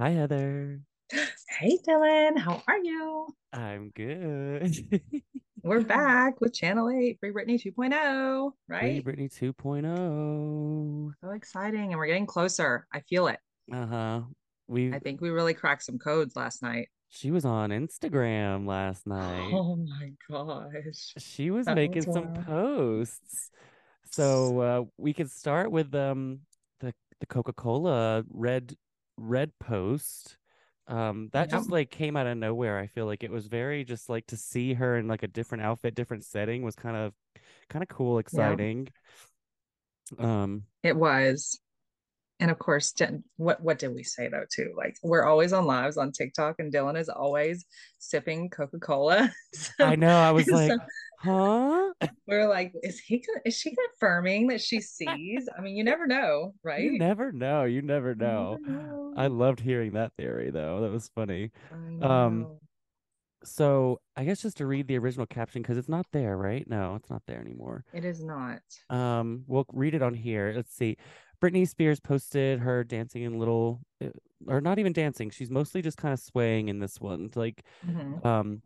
Hi, Heather. Hey Dylan, how are you? I'm good. We're back with Channel 8 Free Britney 2.0, Free right? Britney 2.0. So exciting. And we're getting closer. I feel it. Uh-huh. We, I think we really cracked some codes last night. she was on Instagram last night. Oh my gosh. She was That making was some posts. So uh we could start with um the the Coca-Cola red red post. Um that just like came out of nowhere. I feel like it was very just like to see her in like a different outfit, different setting was kind of kind of cool, Yeah, exciting. Um it was. And of course, what what did we say though too? Like we're always on lives on TikTok and Dylan is always sipping Coca-Cola. I know. I was so like, huh? we're like, is he is she confirming that she sees? I mean, you never know, right? You never know. You never know. You never know. I loved hearing that theory though. That was funny. Um, so I guess just to read the original caption because it's not there, right? No, it's not there anymore. It is not. Um, we'll read it on here. Let's see. Britney Spears posted her dancing in little, uh, or not even dancing. She's mostly just kind of swaying in this one. Like, hmm um,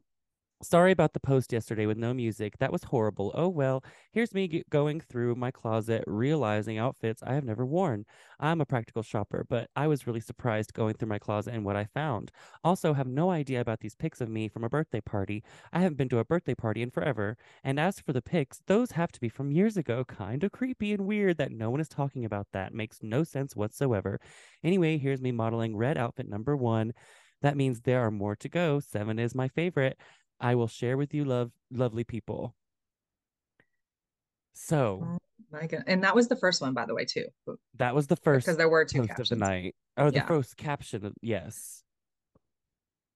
Sorry about the post yesterday with no music. That was horrible. Oh well, here's me going through my closet, realizing outfits I have never worn. I'm a practical shopper, but I was really surprised going through my closet and what I found. Also, have no idea about these pics of me from a birthday party. I haven't been to a birthday party in forever. And as for the pics, those have to be from years ago. Kind of creepy and weird that no one is talking about that. Makes no sense whatsoever. Anyway, here's me modeling red outfit number one. That means there are more to go. Seven is my favorite. I will share with you, love, lovely people. So Oh my God. And that was the first one, by the way, too, that was the first because there were two post of the night. Oh, the Yeah. first caption. Yes.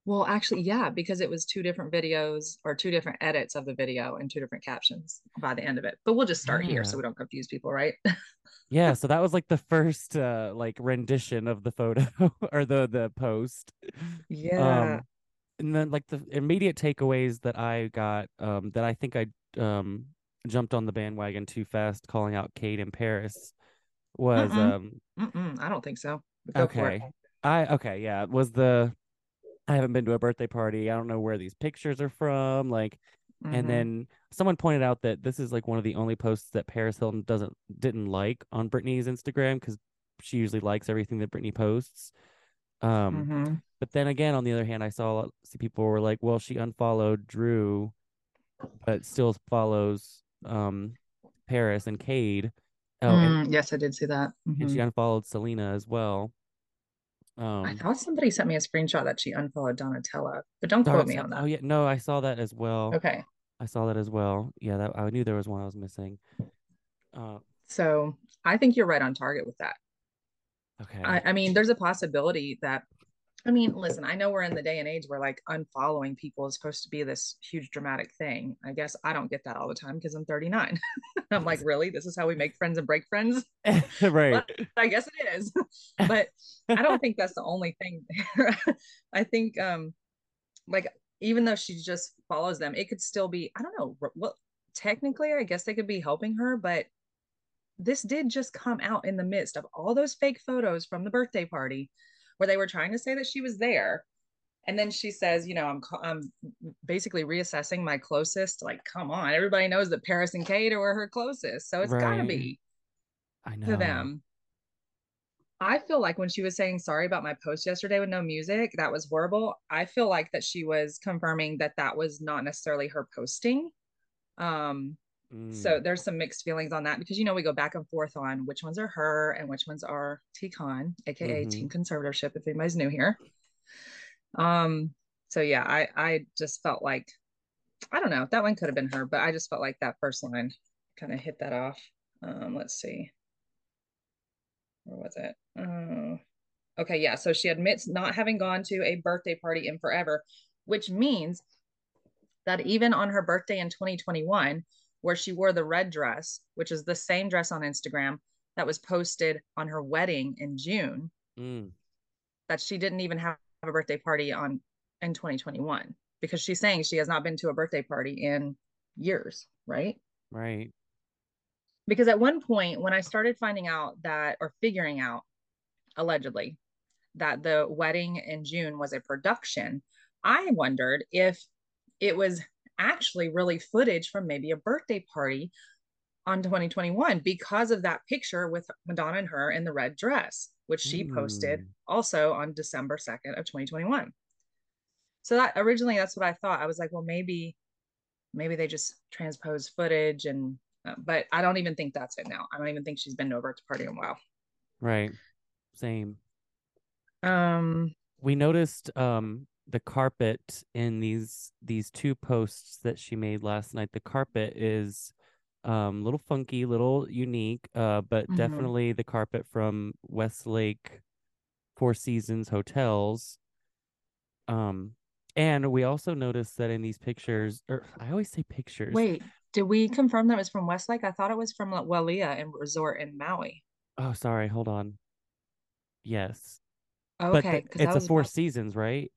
Well, actually, yeah, because it was two different videos or two different edits of the video and two different captions by the end of it. But we'll just start here so we don't confuse people, right? Yeah. So that was like the first uh like rendition of the photo or the the post. Yeah. Um and then like the immediate takeaways that I got um that I think I um jumped on the bandwagon too fast calling out Cade in Paris was Mm-mm. um Mm-mm. I don't think so. Go okay. I okay, yeah, it was the I haven't been to a birthday party. I don't know where these pictures are from. Like, and hmm then someone pointed out that this is like one of the only posts that Paris Hilton doesn't didn't like on Britney's Instagram because she usually likes everything that Britney posts. Um, hmm but then again, on the other hand, I saw see people were like, well, she unfollowed Drew, but still follows um Paris and Cade. Oh, and Mm, yes, I did see that. and hmm she unfollowed Selena as well. Um, I thought somebody sent me a screenshot that she unfollowed Donatella, but don't quote me on that. Oh yeah, no, I saw that as well. Okay. I saw that as well. Yeah, that I knew there was one I was missing. Uh, So I think you're right on target with that. I, okay. I mean, there's a possibility that, I mean, listen, I know we're in the day and age where like unfollowing people is supposed to be this huge dramatic thing. I guess I don't get that all the time because I'm 39. I'm like, really? This is how we make friends and break friends? Right. But I guess it is. But I don't think that's the only thing. I think, um, like, even though she just follows them, it could still be, I don't know, well, technically, I guess they could be helping her, but this did just come out in the midst of all those fake photos from the birthday party where they were trying to say that she was there. And then she says, you know, I'm I'm basically reassessing my closest. Like, come on, everybody knows that Paris and Cade are her closest, so it's got to be I to know. them. I feel like when she was saying sorry about my post yesterday with no music, that was horrible. I feel like that she was confirming that that was not necessarily her posting. Um, so Mm. there's some mixed feelings on that because you know we go back and forth on which ones are her and which ones are T-Con, aka hmm Team Conservatorship, if anybody's new here. Um, so yeah, I I just felt like I don't know that one could have been her, but I just felt like that first line kind of hit that off. Um, let's see, where was it? Uh, okay, yeah. So she admits not having gone to a birthday party in forever, which means that even on her birthday in 2021, where she wore the red dress, which is the same dress on Instagram that was posted on her wedding in June, Mm. that she didn't even have a birthday party on in 2021 because she's saying she has not been to a birthday party in years, right? Right. Because at one point when I started finding out that or figuring out allegedly that the wedding in June was a production, I wondered if it was actually really footage from maybe a birthday party on 2021 because of that picture with Madonna and her in the red dress, which she mm. posted also on December 2nd of 2021. So that originally that's what I thought. I was like, well, maybe, maybe they just transpose footage and, uh, but I don't even think that's it now. I don't even think she's been to a birthday party in a while. Right. Same. Um, we noticed um the carpet in these these two posts that she made last night. The carpet is um little funky, little unique, uh, but mm-hmm. definitely the carpet from Westlake Four Seasons hotels. Um, and we also noticed that in these pictures, or I always say pictures. Wait, did we confirm that it was from Westlake? I thought it was from Wailea and Resort in Maui. Oh, sorry. Hold on. Yes. Okay, but the, it's a Four about... Seasons, right?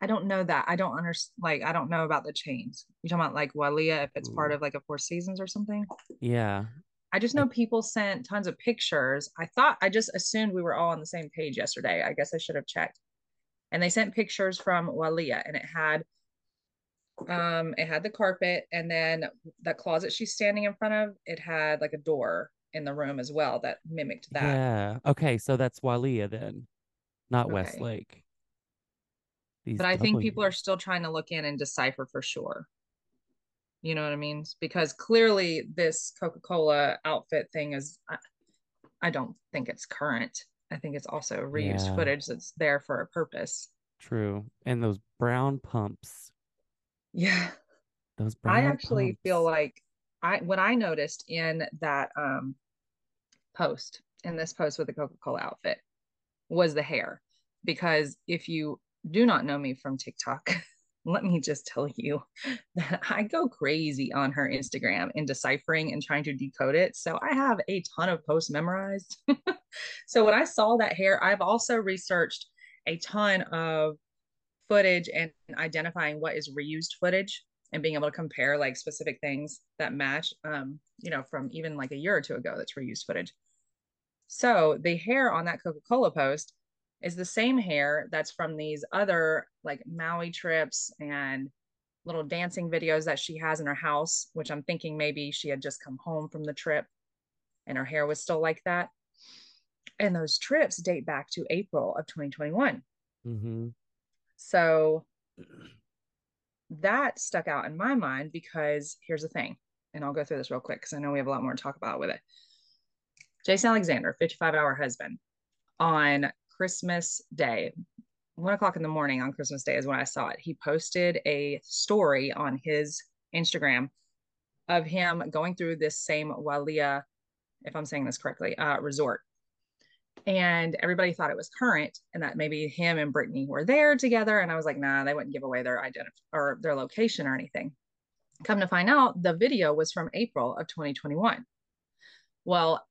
I don't know that. I don't understand. Like, I don't know about the chains. You talking about like Wailea if it's Ooh. part of like a Four Seasons or something? Yeah. I just know I... people sent tons of pictures. I thought I just assumed we were all on the same page yesterday. I guess I should have checked. And they sent pictures from Wailea, and it had um it had the carpet and then the closet she's standing in front of it had like a door in the room as well that mimicked that yeah okay so that's Wailea then not okay. Westlake these but I think people are still trying to look in and decipher for sure. You know what I mean? Because clearly this Coca-Cola outfit thing is I, I don't think it's current. I think it's also reused yeah. footage that's there for a purpose. True. And those brown pumps. Yeah. Those brown I actually pumps. feel like I what I noticed in that um post, in this post with the Coca-Cola outfit was the hair. Because if you do not know me from TikTok, let me just tell you that I go crazy on her Instagram in deciphering and trying to decode it. So I have a ton of posts memorized. so when I saw that hair, I've also researched a ton of footage and identifying what is reused footage and being able to compare like specific things that match um you know from even like a year or two ago that's reused footage so the hair on that coca-cola post is the same hair that's from these other like Maui trips and little dancing videos that she has in her house, which I'm thinking maybe she had just come home from the trip and her hair was still like that. And those trips date back to April of 2021. Mm-hmm. So that stuck out in my mind because here's the thing, and I'll go through this real quick because I know we have a lot more to talk about with it. Jason Alexander, 55 hour husband, on Christmas Day, one o'clock in the morning on Christmas Day is when I saw it. He posted a story on his Instagram of him going through this same Wailea, if I'm saying this correctly, uh, resort. And everybody thought it was current and that maybe him and Britney were there together. And I was like, nah, they wouldn't give away their identity or their location or anything. Come to find out, the video was from April of 2021. Well,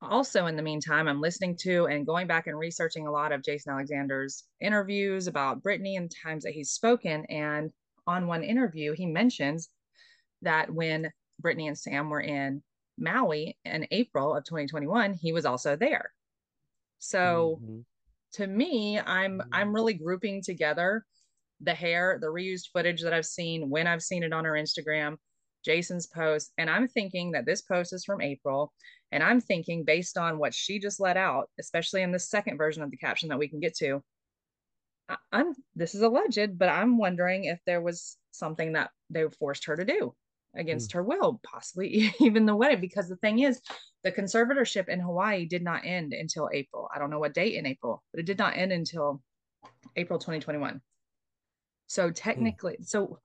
also in the meantime i'm listening to and going back and researching a lot of jason alexander's interviews about britney and times that he's spoken and on one interview he mentions that when britney and sam were in maui in april of 2021 he was also there so mm-hmm. to me i'm i'm mm-hmm. really grouping together the hair the reused footage that i've seen when i've seen it on her instagram jason's post and i'm thinking that this post is from april and I'm thinking, based on what she just let out, especially in the second version of the caption that we can get to, I, am this is alleged, but I'm wondering if there was something that they forced her to do against mm. her will, possibly even the wedding. Because the thing is, the conservatorship in Hawaii did not end until April. I don't know what date in April, but it did not end until April 2021. So hmm. technically, mm. so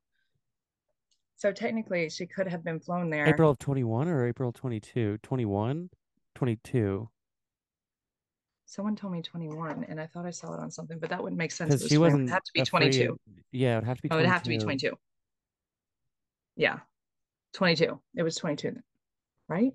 so technically, she could have been flown there. April of 21 or April 22? 21? 22. Someone told me 21, and I thought I saw it on something, but that wouldn't make sense. Because she wasn't. It had to be 22. Yeah, it would have to be. 22. Oh, it'd have to be 22. Yeah, 22. It was 22, right?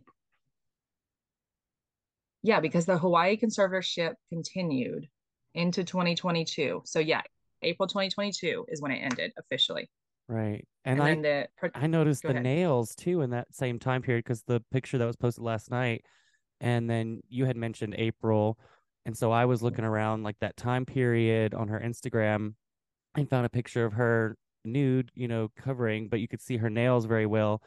Yeah, because the Hawaii conservatorship continued into 2022. So yeah, April 2022 is when it ended officially. Right. And, and I, the, I noticed the ahead. nails too in that same time period because the picture that was posted last night, and then you had mentioned April, And so I was looking around like that time period on her Instagram and found a picture of her nude, you know, covering, but you could see her nails very well.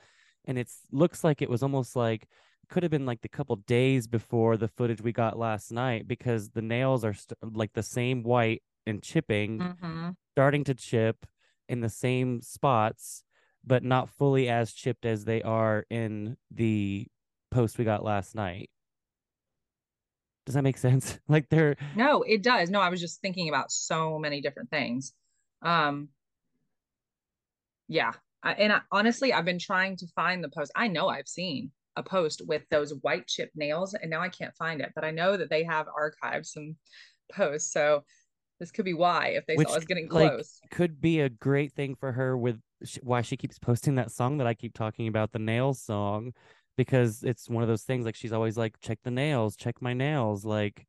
And it looks like it was almost like could have been like the couple days before the footage we got last night because the nails are st- like the same white and chipping, Mm-hmm. starting to chip in the same spots, but not fully as chipped as they are in the post we got last night. Does that make sense? Like they're No, it does. No, I was just thinking about so many different things. Um, yeah. I, and I, honestly, I've been trying to find the post. I know I've seen a post with those white chip nails, and now I can't find it, but I know that they have archived some posts. So this could be why if they which saw us getting like close. could be a great thing for her with sh- why she keeps posting that song that I keep talking about, the nails song, because it's one of those things like she's always like, check the nails, check my nails, like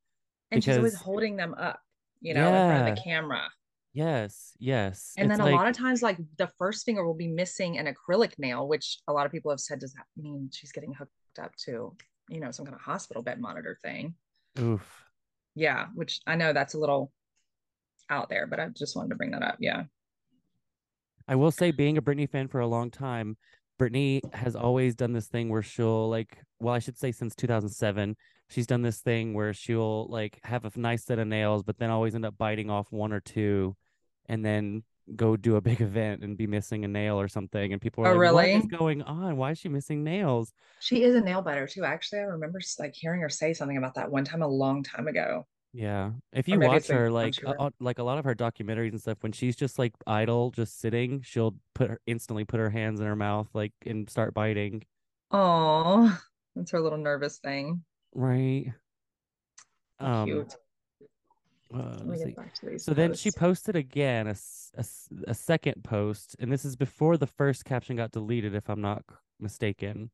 and she's always holding them up, you know, in front of the camera. yes, yes. And It's then a like lot of times, like the first finger will be missing an acrylic nail, which a lot of people have said, does that mean she's getting hooked up to, you know, some kind of hospital bed monitor thing? oof. Yeah, which I know that's a little out there, but I just wanted to bring that up. Yeah. I will say, being a Britney fan for a long time, Britney has always done this thing where she'll like, well, I should say since 2007, she's done this thing where she'll like have a nice set of nails, but then always end up biting off one or two, and then go do a big event and be missing a nail or something. And people are Oh, like, "What is really? going on? Why is she missing nails?" She is a nail biter too. Actually, I remember like hearing her say something about that one time a long time ago. Yeah, if you watch her, like uh, uh, like a lot of her documentaries and stuff, when she's just like idle, just sitting, she'll put her instantly put her hands in her mouth, like and start biting. Oh, that's her little nervous thing. Right. Um. cute. uh, Let me let's get see. back to these So then she posted again a a second post, and this is before the first caption got deleted, if I'm not mistaken,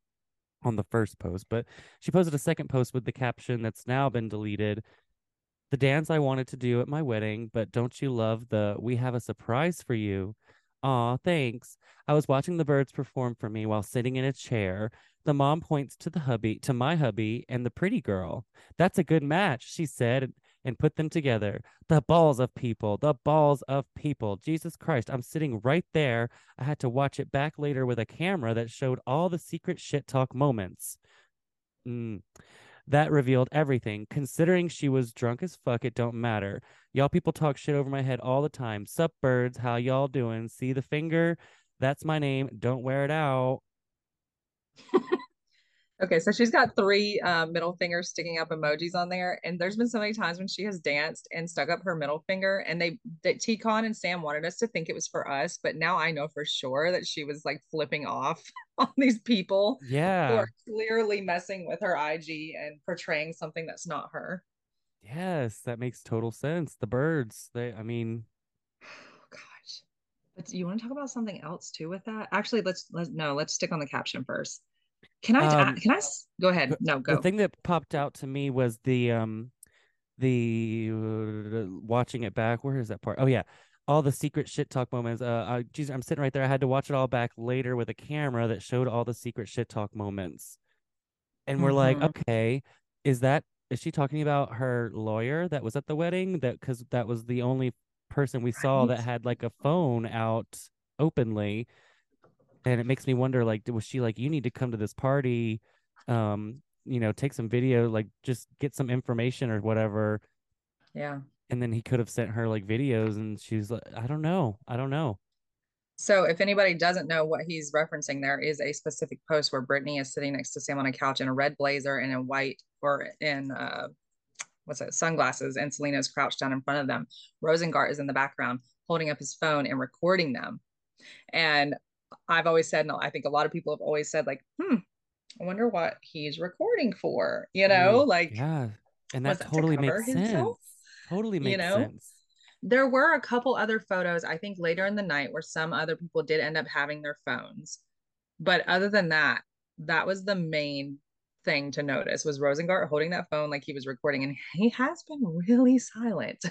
on the first post. But she posted a second post with the caption that's now been deleted. The dance I wanted to do at my wedding, but don't you love the we have a surprise for you? Aw, thanks. I was watching the birds perform for me while sitting in a chair. The mom points to the hubby, to my hubby, and the pretty girl. That's a good match, she said, and put them together. The balls of people, the balls of people. Jesus Christ, I'm sitting right there. I had to watch it back later with a camera that showed all the secret shit talk moments. Mm. That revealed everything. Considering she was drunk as fuck, it don't matter. Y'all people talk shit over my head all the time. Sup, birds? How y'all doing? See the finger? That's my name. Don't wear it out. Okay, so she's got three uh, middle fingers sticking up emojis on there, and there's been so many times when she has danced and stuck up her middle finger, and they that T-Con and Sam wanted us to think it was for us, but now I know for sure that she was like flipping off on these people yeah, who are clearly messing with her IG and portraying something that's not her. Yes, that makes total sense. The birds, they, I mean, Oh, gosh. But you want to talk about something else too with that? Actually, let's let's no, let's stick on the caption first. Can I um, can I? go ahead? No, go. the thing that popped out to me was the, um, the uh, watching it back. Where is that part? Oh yeah, all the secret shit talk moments. Uh, I, geez, I'm sitting right there. I had to watch it all back later with a camera that showed all the secret shit talk moments, and we're like, hmm okay, is that is she talking about her lawyer that was at the wedding? That because that was the only person we saw Right? that had like a phone out openly, and it makes me wonder, like, was she like, you need to come to this party, um, you know, take some video, like, just get some information or whatever Yeah. and then he could have sent her like videos and she's like i don't know i don't know So if anybody doesn't know what he's referencing, there is a specific post where Britney is sitting next to Sam on a couch in a red blazer and a white or in uh what's it, sunglasses, and Selena's crouched down in front of them. Rosengart is in the background holding up his phone and recording them. And I've always said, no, I think a lot of people have always said, like, hmm, I wonder what he's recording for. You know, Ooh, like yeah and that that to totally makes himself? sense totally You makes know? sense There were a couple other photos, I think later in the night, where some other people did end up having their phones. But other than that, that was the main thing to notice was Rosengart holding that phone like he was recording, and he has been really silent.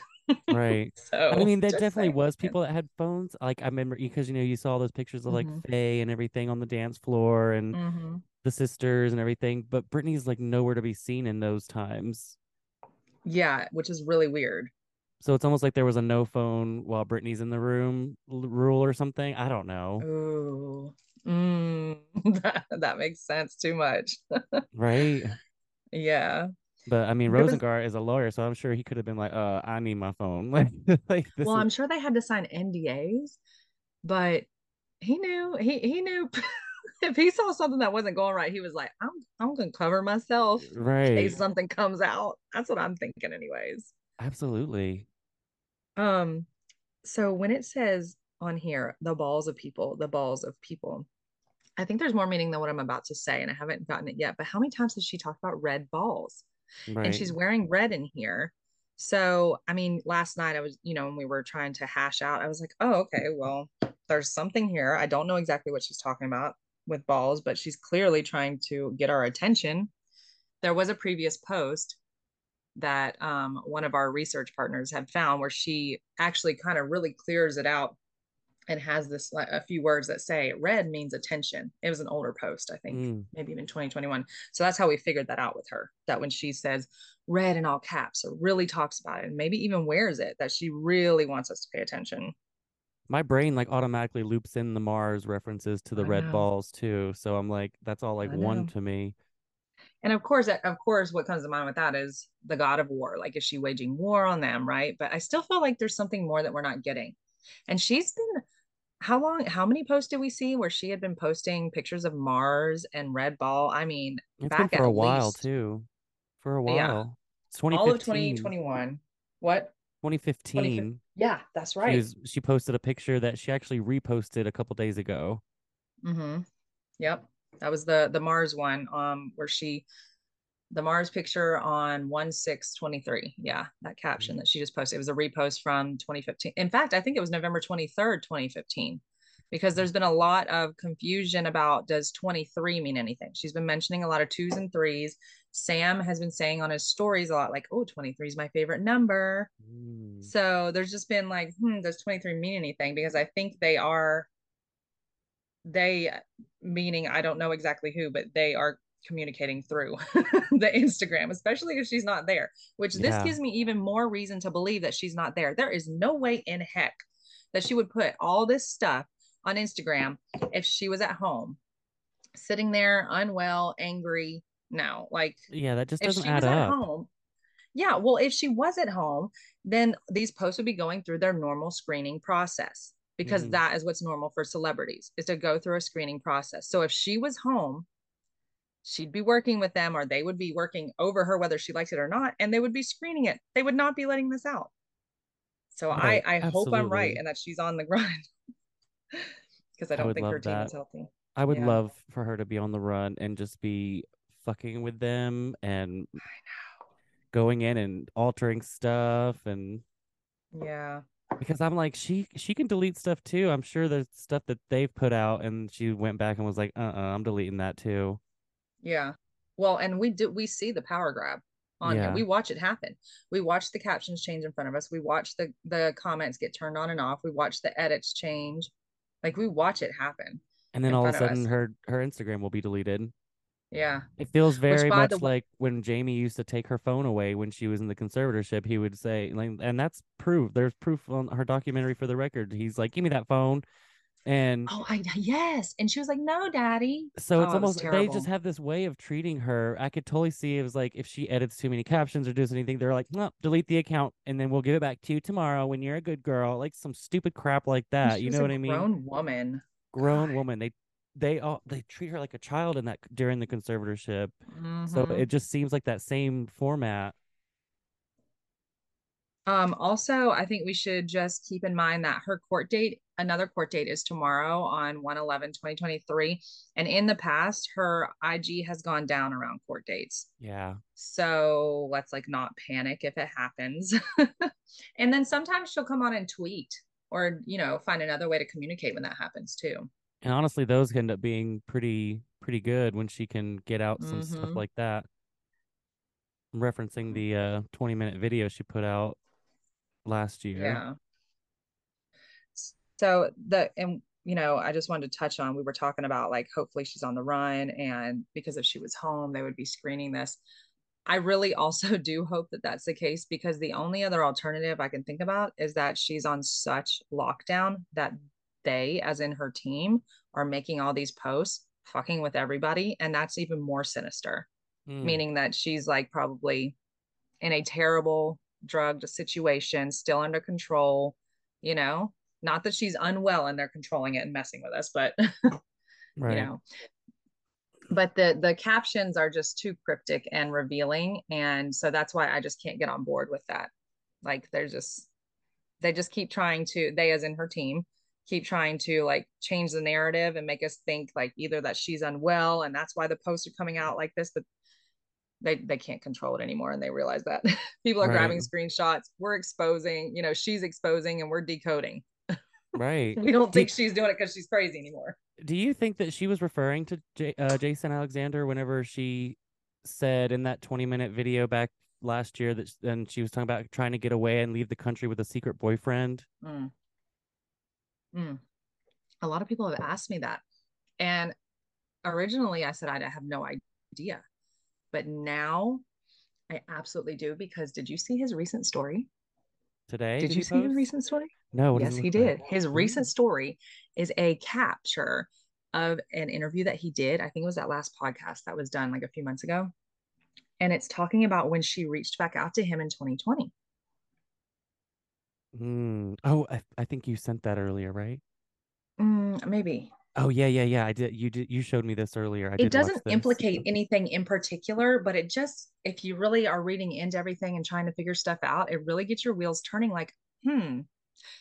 right so i mean there definitely was people that had phones like i remember because you know you saw those pictures of like hmm faye and everything on the dance floor and hmm the sisters and everything but britney's like nowhere to be seen in those times Yeah, which is really weird. So it's almost like there was a no phone while Britney's in the room rule or something. I don't know. Ooh. Mm, that, that makes sense too much. right? Yeah. But I mean, Rosengart was... is a lawyer, so I'm sure he could have been like, "Uh, I need my phone." like, like well, is... I'm sure they had to sign NDAs, but he knew he he knew if he saw something that wasn't going right, he was like, "I'm I'm gonna cover myself right in case something comes out." That's what I'm thinking, anyways. Absolutely. Um, so when it says on here, the balls of people, the balls of people, I think there's more meaning than what I'm about to say, and I haven't gotten it yet. But how many times has she talked about red balls? Right. And she's wearing red in here. So, I mean, last night I was, you know, when we were trying to hash out, I was like, oh, okay, well, there's something here. I don't know exactly what she's talking about with balls, but she's clearly trying to get our attention. There was a previous post that um, one of our research partners had found where she actually kind of really clears it out and has this like a few words that say red means attention. It was an older post, I think, mm. maybe even 2021. So that's how we figured that out with her. That when she says red in all caps or really talks about it and maybe even wears it, that she really wants us to pay attention. My brain like automatically loops in the Mars references to the I red know. balls too. So I'm like, that's all like one to me. And of course, of course, what comes to mind with that is the god of war. Like, is she waging war on them? Right. But I still feel like there's something more that we're not getting. And she's been how long how many posts did we see where she had been posting pictures of mars and red ball? I mean it's back for a while too for a while. Yeah. it's all of 2021 what? 2015 yeah that's right. she, was, she, posted a picture that she actually reposted a couple days ago. Mm-hmm. Yep. That was the the mars one um where she the Mars picture on 1 6 23. Yeah, that caption mm-hmm. that she just posted. It was a repost from 2015. In fact, I think it was November 23rd, 2015, because there's been a lot of confusion about does 23 mean anything. She's been mentioning a lot of twos and threes. Sam has been saying on his stories a lot like, oh, 23 is my favorite number. Mm. So there's just been like, hmm, does 23 mean anything? Because I think they are, they, meaning I don't know exactly who, but they are communicating through the Instagram, especially if she's not there, which this yeah. gives me even more reason to believe that she's not there. There is no way in heck that she would put all this stuff on Instagram if she was at home, sitting there unwell, angry. No, like yeah, that just doesn't add up. home, yeah, well, if she was at home, then these posts would be going through their normal screening process because mm. that is what's normal for celebrities is to go through a screening process. So if she was home she'd be working with them or they would be working over her whether she likes it or not and they would be screening it they would not be letting this out so right. i i Absolutely. hope i'm right and that she's on the run because i don't I think her team that. is healthy i would yeah. love for her to be on the run and just be fucking with them and going in and altering stuff and yeah because i'm like she she can delete stuff too i'm sure there's stuff that they've put out and she went back and was like uh-uh i'm deleting that too yeah. Well, and we do we see the power grab on yeah. We watch it happen. We watch the captions change in front of us. We watch the the comments get turned on and off. We watch the edits change. Like we watch it happen. And then all of a sudden of her her Instagram will be deleted. Yeah. It feels very much the... like when Jamie used to take her phone away when she was in the conservatorship. He would say, like, and that's proof. There's proof on her documentary for the record. He's like, give me that phone. And oh, I yes, and she was like, "No, daddy." So oh, it's almost it they just have this way of treating her. I could totally see it was like if she edits too many captions or does anything, they're like, "No, delete the account, and then we'll give it back to you tomorrow when you're a good girl." Like some stupid crap like that. You know what I mean? Grown woman. Grown God. woman. They they all they treat her like a child in that during the conservatorship. Mm-hmm. So it just seems like that same format. Um, also, I think we should just keep in mind that her court date, another court date is tomorrow on 1 11, 2023. And in the past, her IG has gone down around court dates. Yeah. So let's like not panic if it happens. and then sometimes she'll come on and tweet or, you know, find another way to communicate when that happens too. And honestly, those end up being pretty, pretty good when she can get out some mm-hmm. stuff like that. I'm referencing the uh, 20 minute video she put out last year. Yeah. So the and you know, I just wanted to touch on we were talking about like hopefully she's on the run and because if she was home, they would be screening this. I really also do hope that that's the case because the only other alternative I can think about is that she's on such lockdown that they, as in her team, are making all these posts, fucking with everybody. And that's even more sinister, mm. meaning that she's like probably in a terrible drugged situation, still under control, you know, not that she's unwell and they're controlling it and messing with us, but right. you know, but the the captions are just too cryptic and revealing and so that's why i just can't get on board with that like they're just they just keep trying to they as in her team keep trying to like change the narrative and make us think like either that she's unwell and that's why the posts are coming out like this but they they can't control it anymore and they realize that people are right. grabbing screenshots we're exposing you know she's exposing and we're decoding right we don't think she's doing it because she's crazy anymore do you think that she was referring to J- uh, Jason Alexander whenever she said in that 20 minute video back last year that then she was talking about trying to get away and leave the country with a secret boyfriend? Mm. Mm. A lot of people have asked me that. And originally I said I have no idea. But now I absolutely do because did you see his recent story? Today? Did, did you see post? his recent story? No. Yes, he did. Like? His recent story is a capture of an interview that he did. I think it was that last podcast that was done like a few months ago. And it's talking about when she reached back out to him in 2020. Mm. Oh, I, I think you sent that earlier, right? Mm, maybe. Oh yeah, yeah, yeah. I did. You did. You showed me this earlier. I it doesn't implicate anything in particular, but it just, if you really are reading into everything and trying to figure stuff out, it really gets your wheels turning. Like, hmm,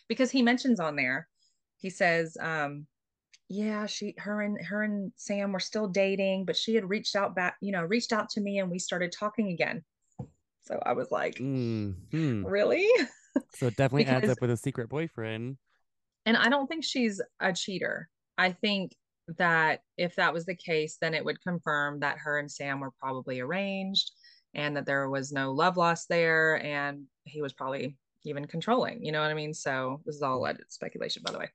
because he mentions on there, he says, um, yeah, she, her and her and Sam were still dating, but she had reached out back, you know, reached out to me, and we started talking again. So I was like, mm-hmm. really? So it definitely because, adds up with a secret boyfriend. And I don't think she's a cheater. I think that if that was the case, then it would confirm that her and Sam were probably arranged and that there was no love lost there and he was probably even controlling. You know what I mean? So this is all alleged speculation, by the way.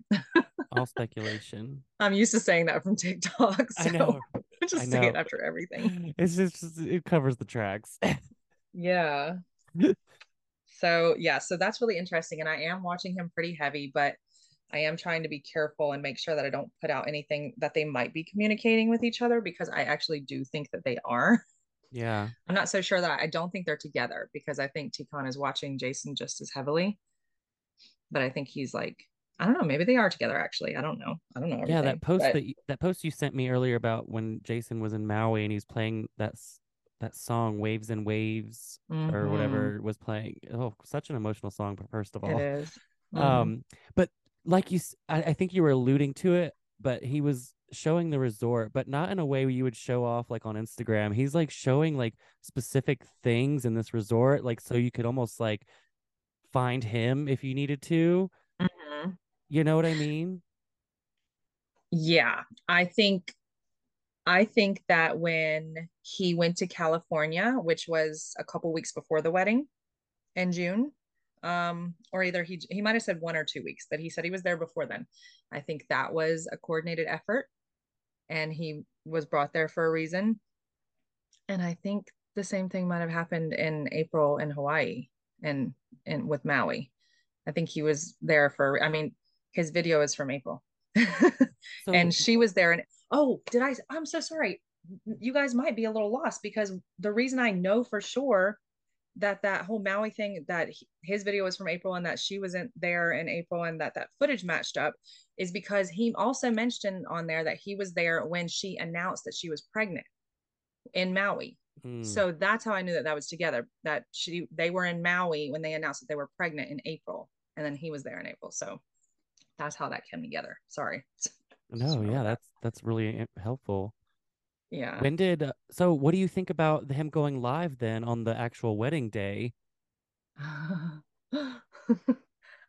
all speculation. I'm used to saying that from TikTok. So I know. just I know. say it after everything. It's just it covers the tracks. yeah. so yeah, so that's really interesting. And I am watching him pretty heavy, but I am trying to be careful and make sure that I don't put out anything that they might be communicating with each other because I actually do think that they are. Yeah. I'm not so sure that I don't think they're together because I think T-Con is watching Jason just as heavily. But I think he's like, I don't know, maybe they are together actually. I don't know. I don't know. Yeah, that post but... that that post you sent me earlier about when Jason was in Maui and he's playing that that song Waves and Waves mm-hmm. or whatever was playing. Oh, such an emotional song, but first of all. It is. Mm-hmm. Um, but like you, I, I think you were alluding to it, but he was showing the resort, but not in a way where you would show off like on Instagram. He's like showing like specific things in this resort, like so you could almost like find him if you needed to. Mm-hmm. You know what I mean? Yeah, I think I think that when he went to California, which was a couple weeks before the wedding in June, um, or either he he might have said one or two weeks, but he said he was there before then. I think that was a coordinated effort, and he was brought there for a reason. And I think the same thing might have happened in April in Hawaii and and with Maui. I think he was there for. I mean, his video is from April, so, and she was there. And oh, did I? I'm so sorry. You guys might be a little lost because the reason I know for sure that that whole Maui thing that he, his video was from April and that she wasn't there in April and that that footage matched up is because he also mentioned on there that he was there when she announced that she was pregnant in Maui. Mm. So that's how I knew that that was together. That she they were in Maui when they announced that they were pregnant in April, and then he was there in April. So that's how that came together. Sorry. No, yeah, that's that's really helpful. Yeah. When did uh, so? What do you think about him going live then on the actual wedding day?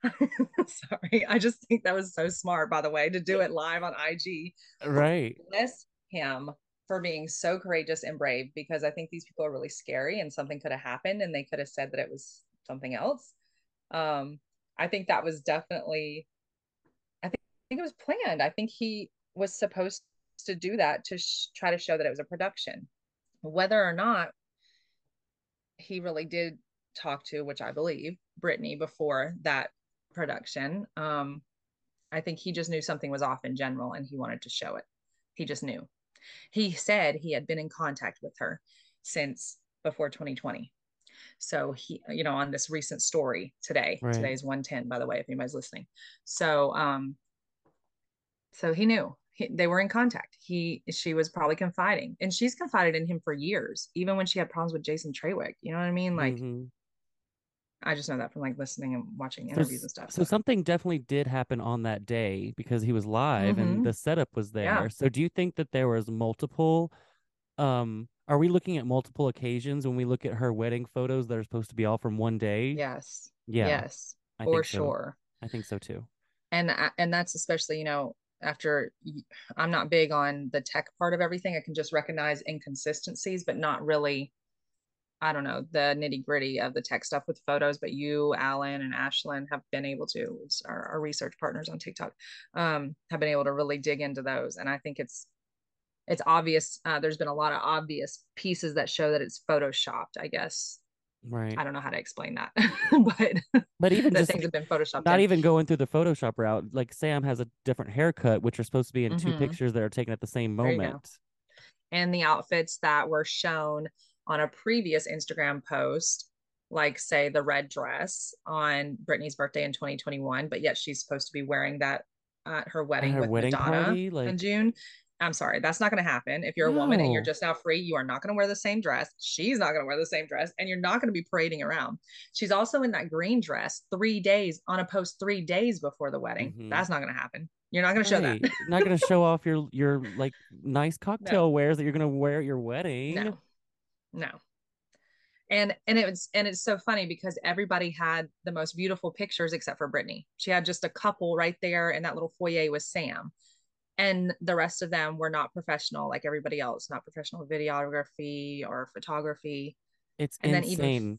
Sorry, I just think that was so smart. By the way, to do it live on IG. Right. Bless him for being so courageous and brave because I think these people are really scary and something could have happened and they could have said that it was something else. Um, I think that was definitely. I think, I think it was planned. I think he was supposed to do that to sh- try to show that it was a production. Whether or not he really did talk to, which I believe, Britney before that production. Um, I think he just knew something was off in general and he wanted to show it. He just knew. He said he had been in contact with her since before 2020. So he, you know, on this recent story today, right. today's 110, by the way, if anybody's listening. So, um, so he knew he, they were in contact. He, she was probably confiding and she's confided in him for years, even when she had problems with Jason Trawick. You know what I mean? Like, mm-hmm. I just know that from like listening and watching interviews so, and stuff. So. so. something definitely did happen on that day because he was live mm-hmm. and the setup was there. Yeah. So do you think that there was multiple um are we looking at multiple occasions when we look at her wedding photos that are supposed to be all from one day? Yes. Yeah. Yes. I for sure. I think so too. And and that's especially, you know, after I'm not big on the tech part of everything. I can just recognize inconsistencies, but not really I don't know, the nitty gritty of the tech stuff with photos, but you, Alan, and Ashlyn have been able to, our, our research partners on TikTok, um, have been able to really dig into those. And I think it's, it's obvious. Uh, there's been a lot of obvious pieces that show that it's photoshopped, I guess. Right. I don't know how to explain that, but but even just things have been photoshopped. Not in. even going through the Photoshop route. Like Sam has a different haircut, which are supposed to be in mm-hmm. two pictures that are taken at the same moment. And the outfits that were shown on a previous Instagram post, like say the red dress on Britney's birthday in 2021, but yet she's supposed to be wearing that at her wedding her with wedding Madonna party, like... in June. I'm sorry, that's not going to happen. If you're a no. woman and you're just now free, you are not going to wear the same dress. She's not going to wear the same dress, and you're not going to be parading around. She's also in that green dress three days on a post three days before the wedding. Mm-hmm. That's not going to happen. You're not going to show that. not going to show off your your like nice cocktail no. wears that you're going to wear at your wedding. No no and and it was and it's so funny because everybody had the most beautiful pictures except for Britney. She had just a couple right there in that little foyer with Sam. And the rest of them were not professional like everybody else, not professional videography or photography. It's and insane. Then even,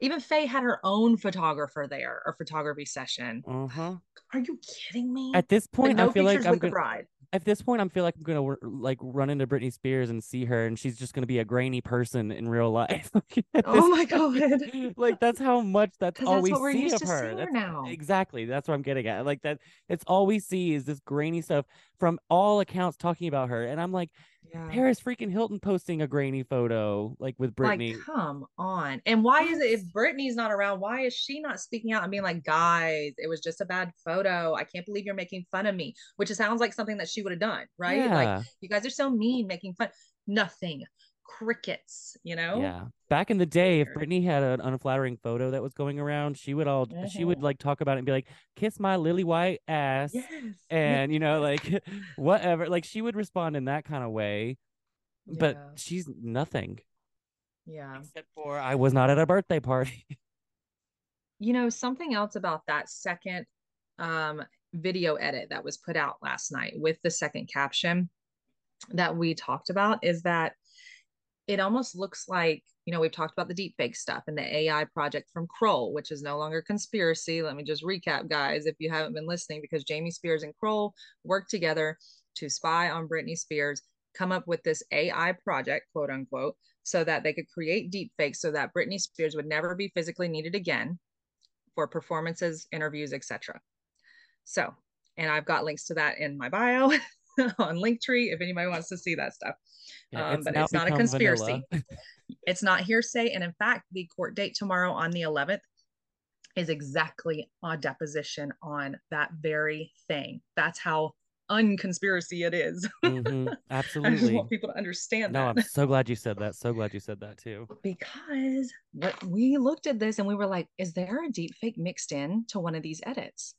even Faye had her own photographer there or photography session. Uh-huh. Are you kidding me? At this point, no I feel like I'm gonna, bride at this point, I'm feel like I'm gonna like run into Britney Spears and see her, and she's just gonna be a grainy person in real life. oh my god! like that's how much that's all that's we see of her. her now. Exactly. That's what I'm getting at. Like that. It's all we see is this grainy stuff from all accounts talking about her, and I'm like, yeah. Paris freaking Hilton posting a grainy photo like with Britney. Like, come on. And why is it if Britney's not around, why is she not speaking out and being like, guys, it was just a bad photo. I can't believe you're making fun of me, which sounds like something that she would have done, right? Yeah. Like, you guys are so mean making fun. Nothing crickets, you know? Yeah. Back in the day, if Britney had an unflattering photo that was going around, she would all mm-hmm. she would like talk about it and be like, kiss my lily white ass. Yes. And you know, like whatever. Like she would respond in that kind of way. Yeah. But she's nothing. Yeah. Except for I was not at a birthday party. you know, something else about that second um video edit that was put out last night with the second caption that we talked about is that it almost looks like you know we've talked about the deep fake stuff and the ai project from kroll which is no longer conspiracy. Let me just recap guys if you haven't been listening because jamie spears and kroll worked together to spy on britney spears come up with this ai project quote unquote so that they could create deep fakes so that britney spears would never be physically needed again for performances interviews etc so and i've got links to that in my bio on linktree if anybody wants to see that stuff yeah, um, but it's not a conspiracy. it's not hearsay. And in fact, the court date tomorrow on the 11th is exactly a deposition on that very thing. That's how unconspiracy it is. Mm-hmm. Absolutely. I just want people to understand no, that. I'm so glad you said that. So glad you said that too. Because we looked at this and we were like, is there a deep fake mixed in to one of these edits?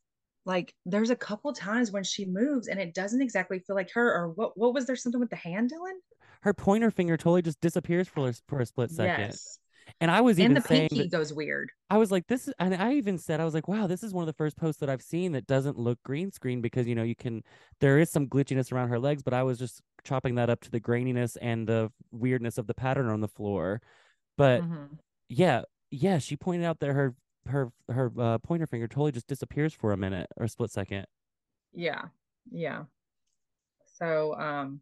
Like there's a couple times when she moves and it doesn't exactly feel like her or what what was there something with the hand Dylan? Her pointer finger totally just disappears for a, for a split second. Yes. And I was even and the saying pinky goes weird. I was like, this is, and I even said, I was like, wow, this is one of the first posts that I've seen that doesn't look green screen because you know you can, there is some glitchiness around her legs, but I was just chopping that up to the graininess and the weirdness of the pattern on the floor. But mm-hmm. yeah, yeah, she pointed out that her her her uh, pointer finger totally just disappears for a minute or a split second. Yeah, yeah. So um,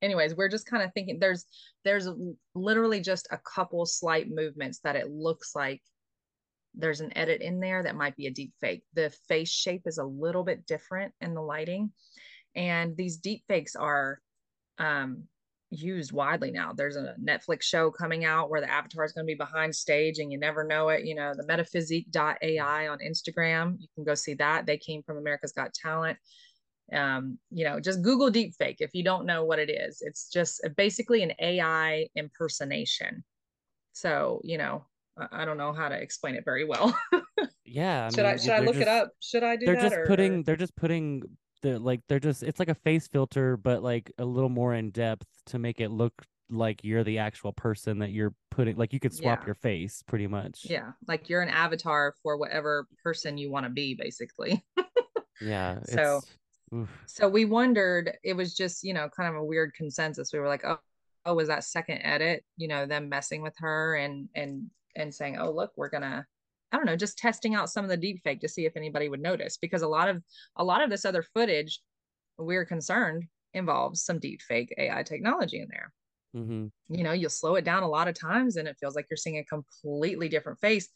anyways, we're just kind of thinking there's there's literally just a couple slight movements that it looks like there's an edit in there that might be a deep fake. The face shape is a little bit different in the lighting. And these deep fakes are um, used widely now. There's a Netflix show coming out where the avatar is going to be behind stage and you never know it. You know, the metaphysic.ai on Instagram, you can go see that. They came from America's Got Talent. Um, you know, just Google deepfake if you don't know what it is. It's just basically an AI impersonation. So, you know, I don't know how to explain it very well. yeah. I should mean, I should I look just, it up? Should I do they're that? Just or, putting or? they're just putting the like they're just it's like a face filter, but like a little more in depth to make it look like you're the actual person that you're putting like you could swap yeah. your face pretty much. Yeah. Like you're an avatar for whatever person you want to be, basically. yeah. So so we wondered, it was just, you know, kind of a weird consensus. We were like, oh, oh, was that second edit, you know, them messing with her and and and saying, oh, look, we're gonna, I don't know, just testing out some of the deep fake to see if anybody would notice because a lot of a lot of this other footage, we're concerned involves some deep fake AI technology in there. Mm-hmm. You know, you'll slow it down a lot of times and it feels like you're seeing a completely different face.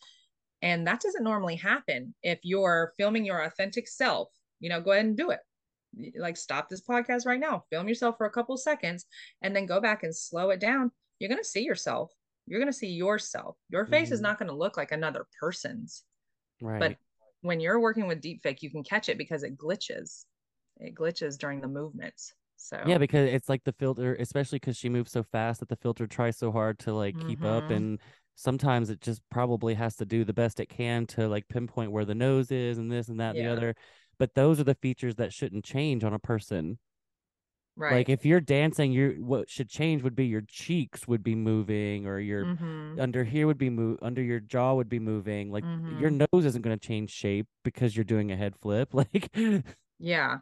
And that doesn't normally happen if you're filming your authentic self. You know, go ahead and do it. Like, stop this podcast right now, film yourself for a couple seconds, and then go back and slow it down. You're going to see yourself you're going to see yourself. Your face mm-hmm. is not going to look like another person's. Right. But when you're working with deepfake, you can catch it because it glitches. It glitches during the movements. So yeah, because it's like the filter, especially because she moves so fast that the filter tries so hard to like mm-hmm. keep up, mm-hmm. and sometimes it just probably has to do the best it can to like pinpoint where the nose is and this and that yeah. and the other. But those are the features that shouldn't change on a person. Right. Like if you're dancing, you what should change would be your cheeks would be moving, or your mm-hmm. under here would be move under your jaw would be moving. Like mm-hmm. your nose isn't going to change shape because you're doing a head flip. Like, yeah.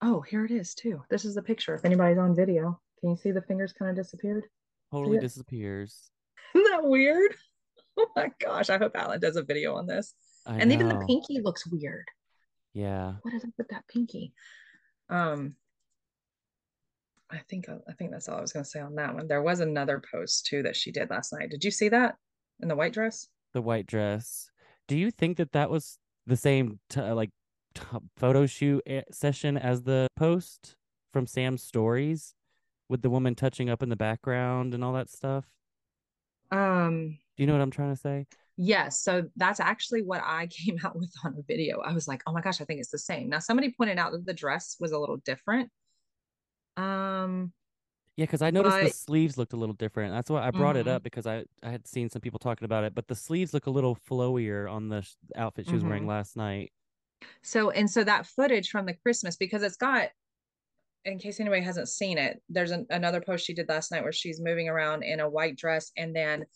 Oh, here it is too. This is the picture. If anybody's on video, can you see the fingers kind of disappeared? Totally disappears. Isn't that weird? Oh my gosh! I hope Alan does a video on this. I and know. even the pinky looks weird. Yeah. What is up with that pinky? Um, I think I think that's all I was going to say on that one. There was another post too that she did last night. Did you see that in the white dress? The white dress. Do you think that that was the same t- uh, like t- photo shoot eh, session as the post from Sam's stories with the woman touching up in the background and all that stuff? Um, do you know what I'm trying to say? Yes. So that's actually what I came out with on a video. I was like, oh my gosh, I think it's the same. Now, somebody pointed out that the dress was a little different. Um, yeah, because I noticed but... the sleeves looked a little different. That's why I brought mm-hmm. it up because I I had seen some people talking about it. But the sleeves look a little flowier on the sh- outfit she was mm-hmm. wearing last night. So and so that footage from the Christmas because it's got. In case anybody hasn't seen it, there's an, another post she did last night where she's moving around in a white dress, and then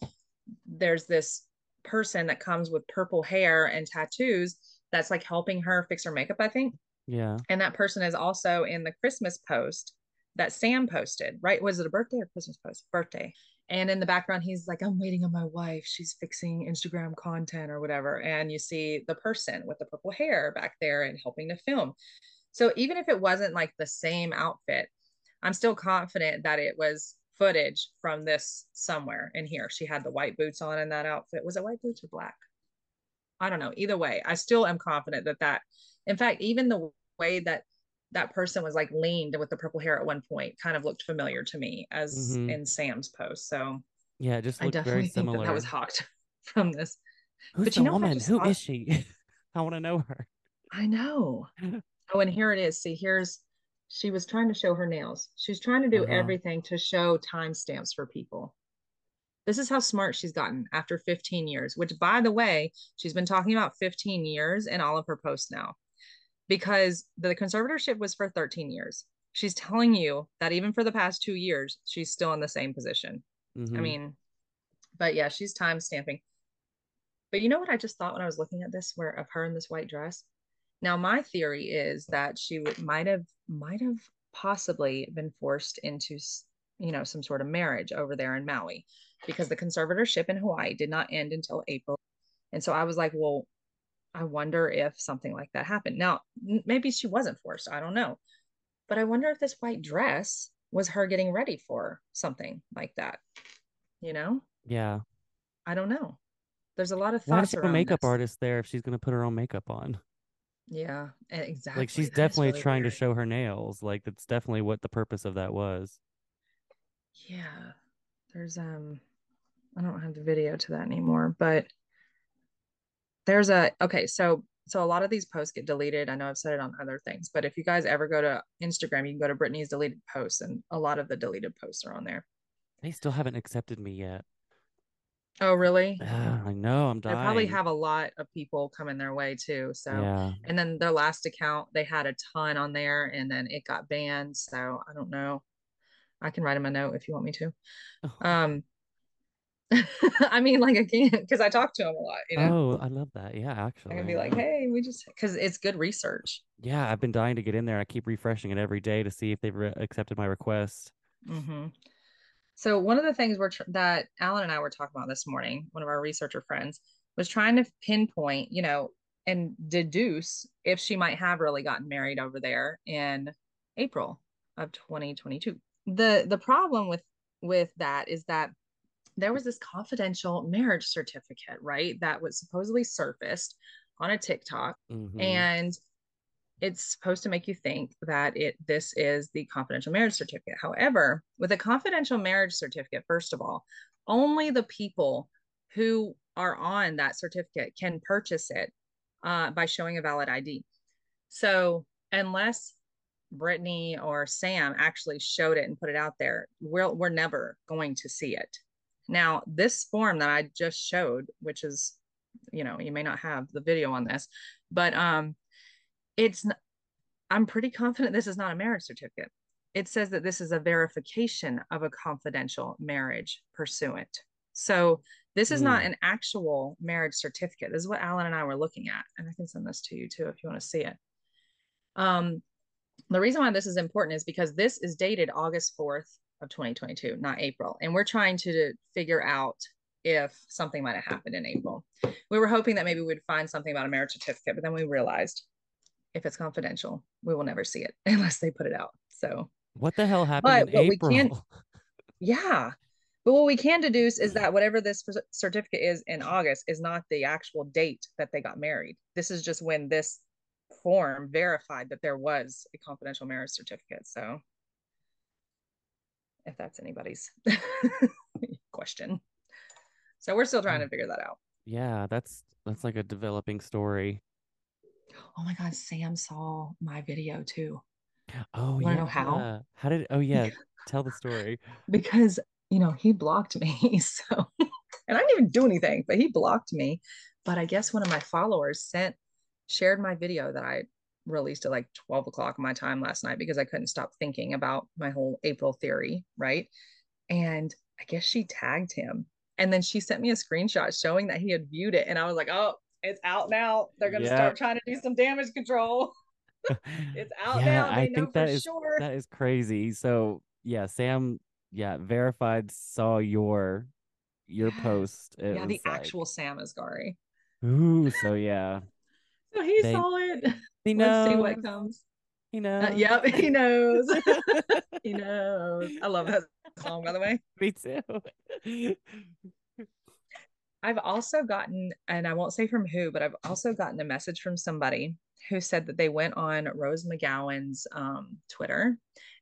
there's this person that comes with purple hair and tattoos that's like helping her fix her makeup, I think. Yeah. And that person is also in the Christmas post that Sam posted, right? Was it a birthday or Christmas post? Birthday. And in the background, he's like, I'm waiting on my wife. She's fixing Instagram content or whatever. And you see the person with the purple hair back there and helping to film. So even if it wasn't like the same outfit, I'm still confident that it was footage from this somewhere in here. She had the white boots on in that outfit. Was it white boots or black? I don't know. Either way, I still am confident that that, in fact, even the way that that person was like leaned with the purple hair at one point kind of looked familiar to me as mm-hmm. in Sam's post. So yeah, just I definitely think similar. that, that was hawked from this. Who's but you know woman? Who thought? is she? I want to know her. I know. oh, and here it is. See, here's she was trying to show her nails. She's trying to do uh-huh. everything to show timestamps for people. This is how smart she's gotten after 15 years, which by the way, she's been talking about 15 years in all of her posts now because the conservatorship was for 13 years. She's telling you that even for the past two years, she's still in the same position. Mm-hmm. I mean, but yeah, she's time stamping. But you know what I just thought when I was looking at this, where of her in this white dress. Now my theory is that she would might have might have possibly been forced into you know some sort of marriage over there in Maui because the conservatorship in Hawaii did not end until April. And so I was like, well, I wonder if something like that happened. Now, maybe she wasn't forced. I don't know. But I wonder if this white dress was her getting ready for something like that. You know? Yeah. I don't know. There's a lot of Why thoughts she have a makeup this. artist there if she's gonna put her own makeup on? Yeah, exactly. Like she's That is definitely really trying to show her nails. Like that's definitely what the purpose of that was. Yeah. There's um I don't have the video to that anymore, but there's a okay, so so a lot of these posts get deleted. I know I've said it on other things, but if you guys ever go to Instagram, you can go to Britney's deleted posts and a lot of the deleted posts are on there. They still haven't accepted me yet. Oh, really? I know I'm They dying. probably have a lot of people coming their way too. So, Yeah. and then their last account, they had a ton on there and then it got banned. So I don't know. I can write them a note if you want me to. Um, I mean, like I can't because I talk to them a lot, you know. Oh, I love that. Yeah, actually, I can be like, hey, we just because it's good research. Yeah, I've been dying to get in there. I keep refreshing it every day to see if they've re- accepted my request. hmm So one of the things we're tr- that Alan and I were talking about this morning, one of our researcher friends, was trying to pinpoint, you know, and deduce if she might have really gotten married over there in April of 2022. The the problem with with that is that there was this confidential marriage certificate, right? That was supposedly surfaced on a TikTok Mhm. and it's supposed to make you think that it this is the confidential marriage certificate. However, with a confidential marriage certificate, first of all, only the people who are on that certificate can purchase it uh, by showing a valid ID. So unless Britney or Sam actually showed it and put it out there, we're we're never going to see it. Now, this form that I just showed, which is, you know, you may not have the video on this, but um, it's i'm pretty confident this is not a marriage certificate. It says that this is a verification of a confidential marriage pursuant. So this is not Mm. an actual marriage certificate. This is what alan and i were looking at and i can send this to you too if you want to see it. Um the reason why this is important is because this is dated august 4th of 2022 not april and we're trying to figure out if something might have happened in april we were hoping that maybe we'd find something about a marriage certificate but then we realized if it's confidential, we will never see it unless they put it out. So, What the hell happened But in what we April? can- yeah. But what we can deduce is that whatever this certificate is in August is not the actual date that they got married. This is just when this form verified that there was a confidential marriage certificate. So, if that's anybody's question. So, we're still trying to um, figure that out. yeah, that's that's like a developing story. Oh my God, Sam saw my video too. Oh, You yeah. know how? How did? Oh, yeah. Tell the story. because you know he blocked me so and i didn't even do anything but he blocked me but i guess one of my followers sent shared my video that i released at like 12 o'clock my time last night because i couldn't stop thinking about my whole april theory right and i guess she tagged him and then she sent me a screenshot showing that he had viewed it and i was like oh it's out now they're going to Yep. start trying to do some damage control it's out yeah, now they I know think for that is sure that is crazy. So yeah, Sam, yeah, verified saw your your post. It yeah the like, actual sam asghari Ooh, so yeah, So he They- saw it. He Let's see what knows. comes. He Uh, knows. yep, he knows. he knows. I love that song, by the way. Me too. I've also gotten, and I won't say from who, but I've also gotten a message from somebody who said that they went on Rose McGowan's um, Twitter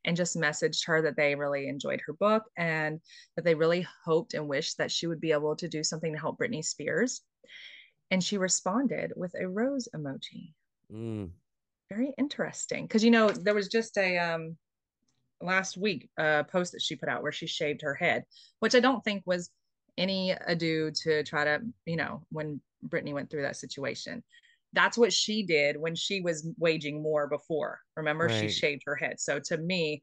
and just messaged her that they really enjoyed her book and that they really hoped and wished that she would be able to do something to help Britney Spears. And she responded with a rose emoji. Mm, very interesting because you know there was just a um last week a post that she put out where she shaved her head which i don't think was any ado to try to you know when britney went through that situation. That's what she did when she was waging war before. Remember she shaved her head. So to me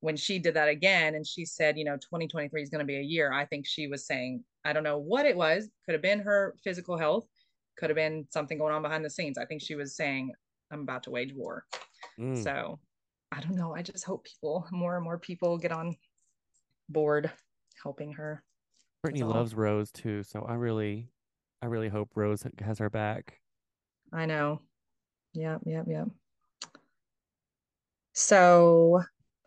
when she did that again and she said you know 2023 is going to be a year i think she was saying i don't know what it was could have been her physical health could have been something going on behind the scenes i think she was saying i'm about to wage war mm. so I don't know. I just hope people, more and more people get on board helping her. Britney loves Rose too, so I really, I really hope Rose has her back. I know. Yep, yep, yep. So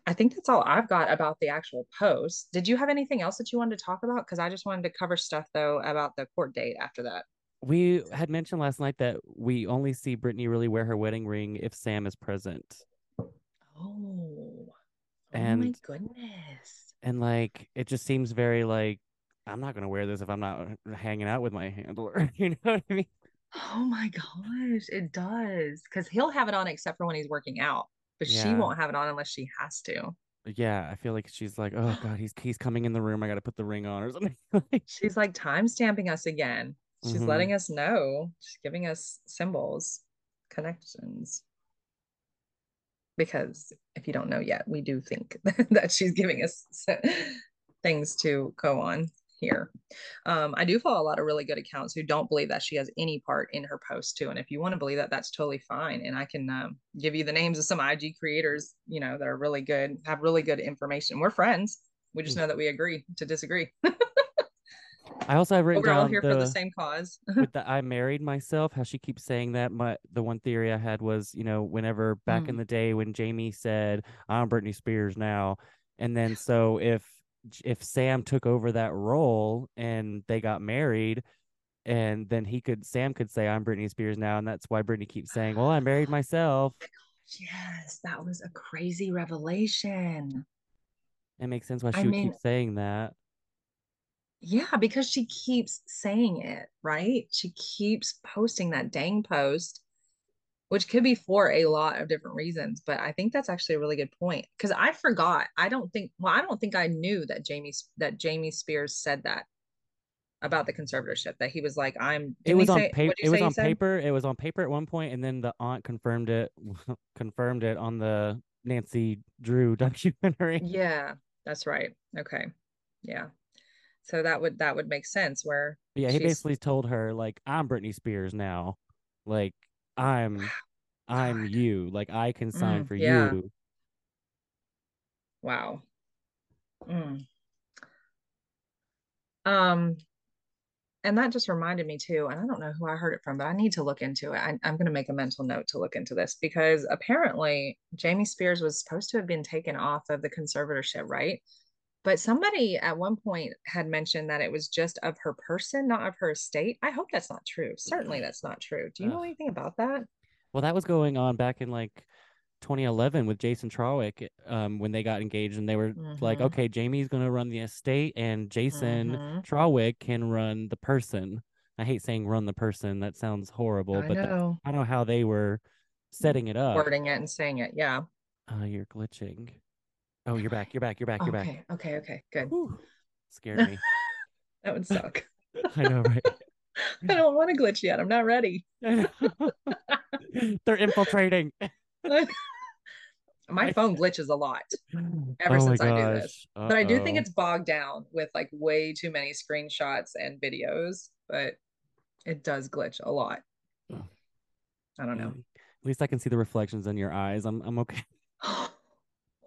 I think that's all I've got about the actual post. Did you have anything else that you wanted to talk about? Because I just wanted to cover stuff though about the court date after that. We had mentioned last night that we only see Britney really wear her wedding ring if Sam is present. Oh, And- oh my goodness. And like it just seems very like I'm not gonna wear this if I'm not hanging out with my handler. you know what I mean? Oh my gosh, it does. Because he'll have it on except for when he's working out, but she won't have it on unless she has to. Yeah, I feel like she's like, oh god, he's he's coming in the room. I gotta put the ring on or something. She's like time stamping us again. She's Mhm. letting us know. She's giving us symbols, connections. Because if you don't know yet, we do think that she's giving us things to go on here. Um, I do follow a lot of really good accounts who don't believe that she has any part in her post too. And if you want to believe that, that's totally fine. And I can um, give you the names of some IG creators, you know, that are really good, have really good information. We're friends. We just Mm. know that we agree to disagree. I also have written we're all here the, for the same cause. with the I married myself, how she keeps saying that. My the one theory I had was, you know, whenever back in Mm. the day when Jamie said, I'm Britney Spears now, and then so if if Sam took over that role and they got married, and then he could Sam could say, I'm Britney Spears now, and that's why Britney keeps saying, Well, I married myself. Yes, that was a crazy revelation. It makes sense why I she would mean- keep saying that. Yeah, because she keeps saying it, right? She keeps posting that dang post, which could be for a lot of different reasons. But I think that's actually a really good point because I forgot. I don't think, well, I don't think I knew that Jamie that Jamie Spears said that about the conservatorship. That he was like, "I'm." It was on say- paper. It was on said? paper. It was on paper at one point, and then the aunt confirmed it. confirmed it on the Nancy Drew documentary. Yeah, that's right. Okay, yeah. So that would that would make sense. Where Yeah, he she's- basically told her like, "I'm Britney Spears now. Like, I'm, I'm God. you. Like, I can sign Mm, for yeah. you." Wow. Mm. Um, and that just reminded me too, and I don't know who I heard it from, but I need to look into it. I, I'm going to make a mental note to look into this because apparently Jamie Spears was supposed to have been taken off of the conservatorship, right? But somebody at one point had mentioned that it was just of her person, not of her estate. I hope that's not true. Certainly, that's not true. Do you know anything about that? Well, that was going on back in like 2011 with Jason Trawick, um, when they got engaged, and they were like, Mhm. "Okay, Jamie's gonna run the estate, and Jason Mhm. Trawick can run the person." I hate saying "run the person." That sounds horrible, I but know. I don't know how they were setting it up. Wording it and saying it. Yeah. Uh, you're glitching. Oh, you're back. You're back. You're back. You're back. Okay. Okay. Okay. Good. Whew. Scared me. That would suck. I know, right? I don't want to glitch yet. I'm not ready. They're infiltrating. My phone glitches a lot, Ever oh since I do this. gosh. but I do think it's bogged down with like way too many screenshots and videos, but it does glitch a lot. I don't know. At least I can see the reflections in your eyes. I'm I'm okay.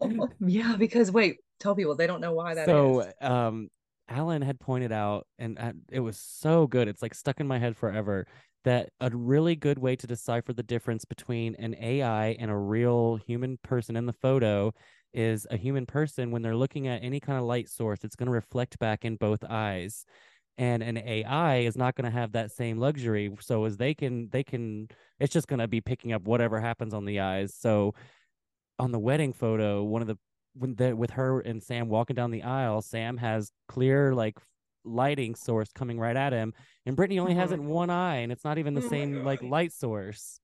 yeah, because wait, tell people they don't know why that is. so um alan had pointed out and uh, it was so good it's like stuck in my head forever that a really good way to decipher the difference between an ai and a real human person in the photo is a human person when they're looking at any kind of light source it's going to reflect back in both eyes and an ai is not going to have that same luxury so as they can they can it's just going to be picking up whatever happens on the eyes so on the wedding photo one of the when the with her and Sam walking down the aisle, Sam has clear like lighting source coming right at him, and Britney only has Mhm. it in one eye, and it's not even the Oh same like light source.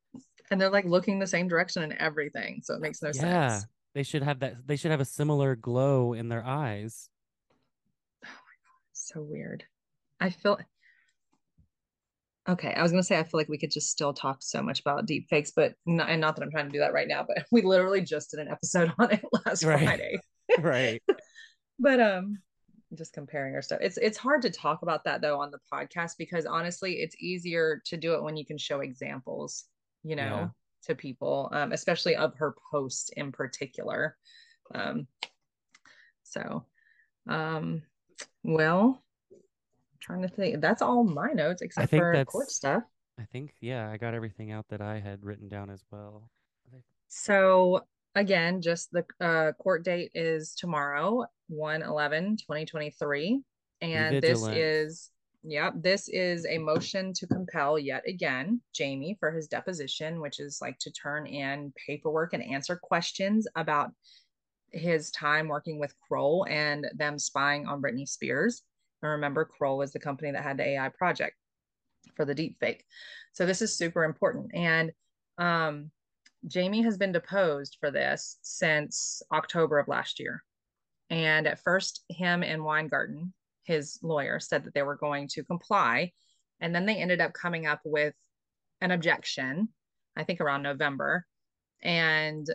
and they're like looking the same direction and everything. So it makes no yeah, sense. Yeah, they should have that. They should have a similar glow in their eyes. Oh my god, so weird. I feel okay. I was gonna say I feel like we could just still talk so much about deep fakes, but not, and not that I'm trying to do that right now, but we literally just did an episode on it last Right. Friday. right. But um just comparing our stuff. It's it's hard to talk about that though on the podcast because honestly, it's easier to do it when you can show examples, you know, Yeah. to people, um, especially of her post in particular. Um so um well trying to think that's all my notes except for court stuff. I think yeah, I got everything out that I had written down as well. So again, just the uh, court date is tomorrow, 1 11 2023. And this is, yep, this is a motion to compel yet again Jamie for his deposition, which is like to turn in paperwork and answer questions about his time working with Kroll and them spying on Britney Spears. And remember, Kroll was the company that had the AI project for the deep fake. So this is super important. And um, Jamie has been deposed for this since October of last year. And at first, him and Weingarten, his lawyer, said that they were going to comply. And then they ended up coming up with an objection, I think around November. And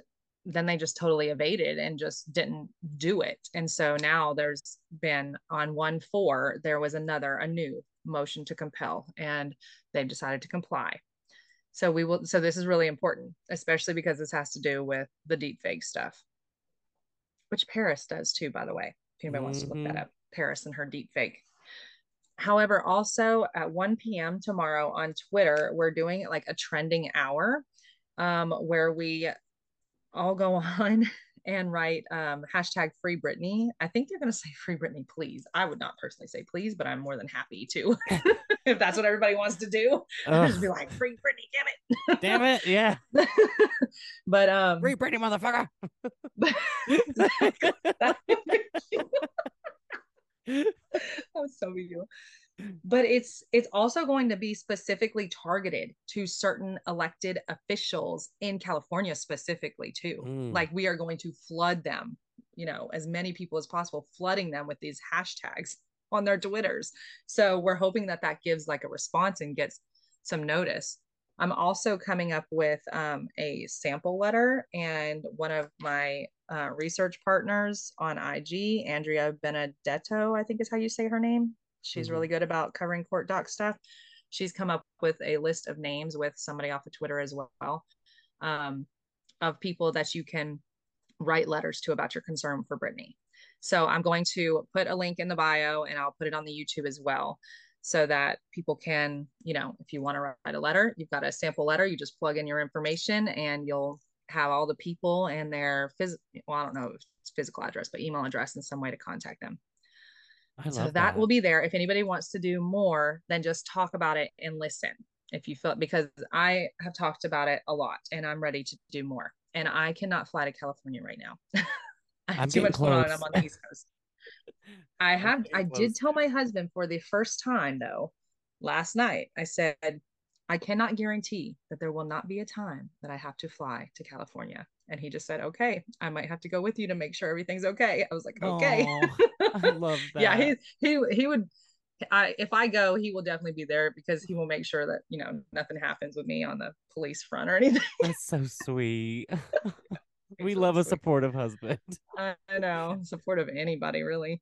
then they just totally evaded and just didn't do it. And so now there's been on 1 4, there was another, a new motion to compel, and they've decided to comply. So we will, so this is really important, especially because this has to do with the deep fake stuff, which Paris does too, by the way. If anybody mm-hmm. wants to look that up, Paris and her deep fake. However, also at 1 p.m. tomorrow on Twitter, we're doing like a trending hour um, where we all go on and write um, hashtag free Britney. I think they're going to say free Britney, please. I would not personally say please, but I'm more than happy to if that's what everybody wants to do. Just be like free Britney, damn it. damn it. Yeah. but um free Britney, motherfucker. that was so beautiful but it's it's also going to be specifically targeted to certain elected officials in California specifically too. Mm. Like we are going to flood them, you know, as many people as possible, flooding them with these hashtags on their Twitters. So we're hoping that that gives like a response and gets some notice. I'm also coming up with um, a sample letter, and one of my uh, research partners on IG, Andrea Benedetto, I think is how you say her name. She's mm-hmm. really good about covering court doc stuff. She's come up with a list of names with somebody off of Twitter as well um, of people that you can write letters to about your concern for Britney. So I'm going to put a link in the bio and I'll put it on the YouTube as well so that people can, you know, if you want to write a letter, you've got a sample letter, you just plug in your information and you'll have all the people and their phys well, I don't know if it's physical address, but email address and some way to contact them so that, that will be there if anybody wants to do more than just talk about it and listen if you feel because i have talked about it a lot and i'm ready to do more and i cannot fly to california right now i have I'm too much close. going on i'm on the east coast i have i close. did tell my husband for the first time though last night i said i cannot guarantee that there will not be a time that i have to fly to california and he just said, okay, I might have to go with you to make sure everything's okay. I was like, okay. I love that. yeah, he, he, he would, I, if I go, he will definitely be there because he will make sure that, you know, nothing happens with me on the police front or anything. That's so sweet. we love a supportive husband. I know, supportive anybody really.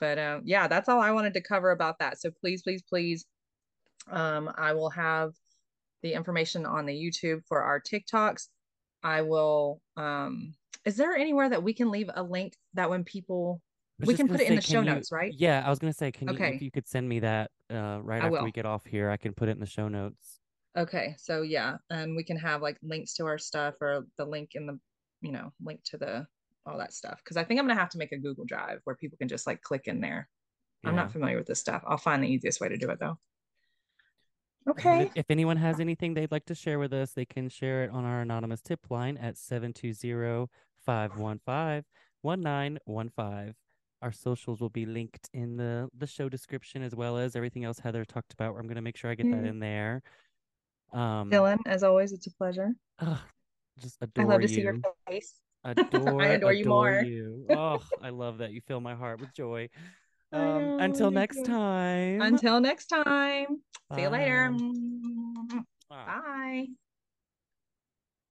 But um, yeah, that's all I wanted to cover about that. So please, please, please, um, I will have the information on the YouTube for our TikToks. I will um is there anywhere that we can leave a link that when people we can put it say, in the show you, notes, right? Yeah, I was gonna say, can okay. you if you could send me that uh right I after will. we get off here, I can put it in the show notes. Okay, so yeah, and we can have like links to our stuff or the link in the you know link to the all that stuff because I think I'm gonna have to make a Google Drive where people can just like click in there. Yeah. I'm not familiar with this stuff. I'll find the easiest way to do it though. Okay. If anyone has anything they'd like to share with us, they can share it on our anonymous tip line at 720-515-1915. Our socials will be linked in the, the show description as well as everything else Heather talked about. I'm going to make sure I get that mm. in there. Um, Dillan, as always, it's a pleasure. Just adore I love to you. see your face. Adore, I adore, adore you more. You. Oh, I love that. You fill my heart with joy. Um, until next time. Until next time. Bye. See you later. Bye. Bye.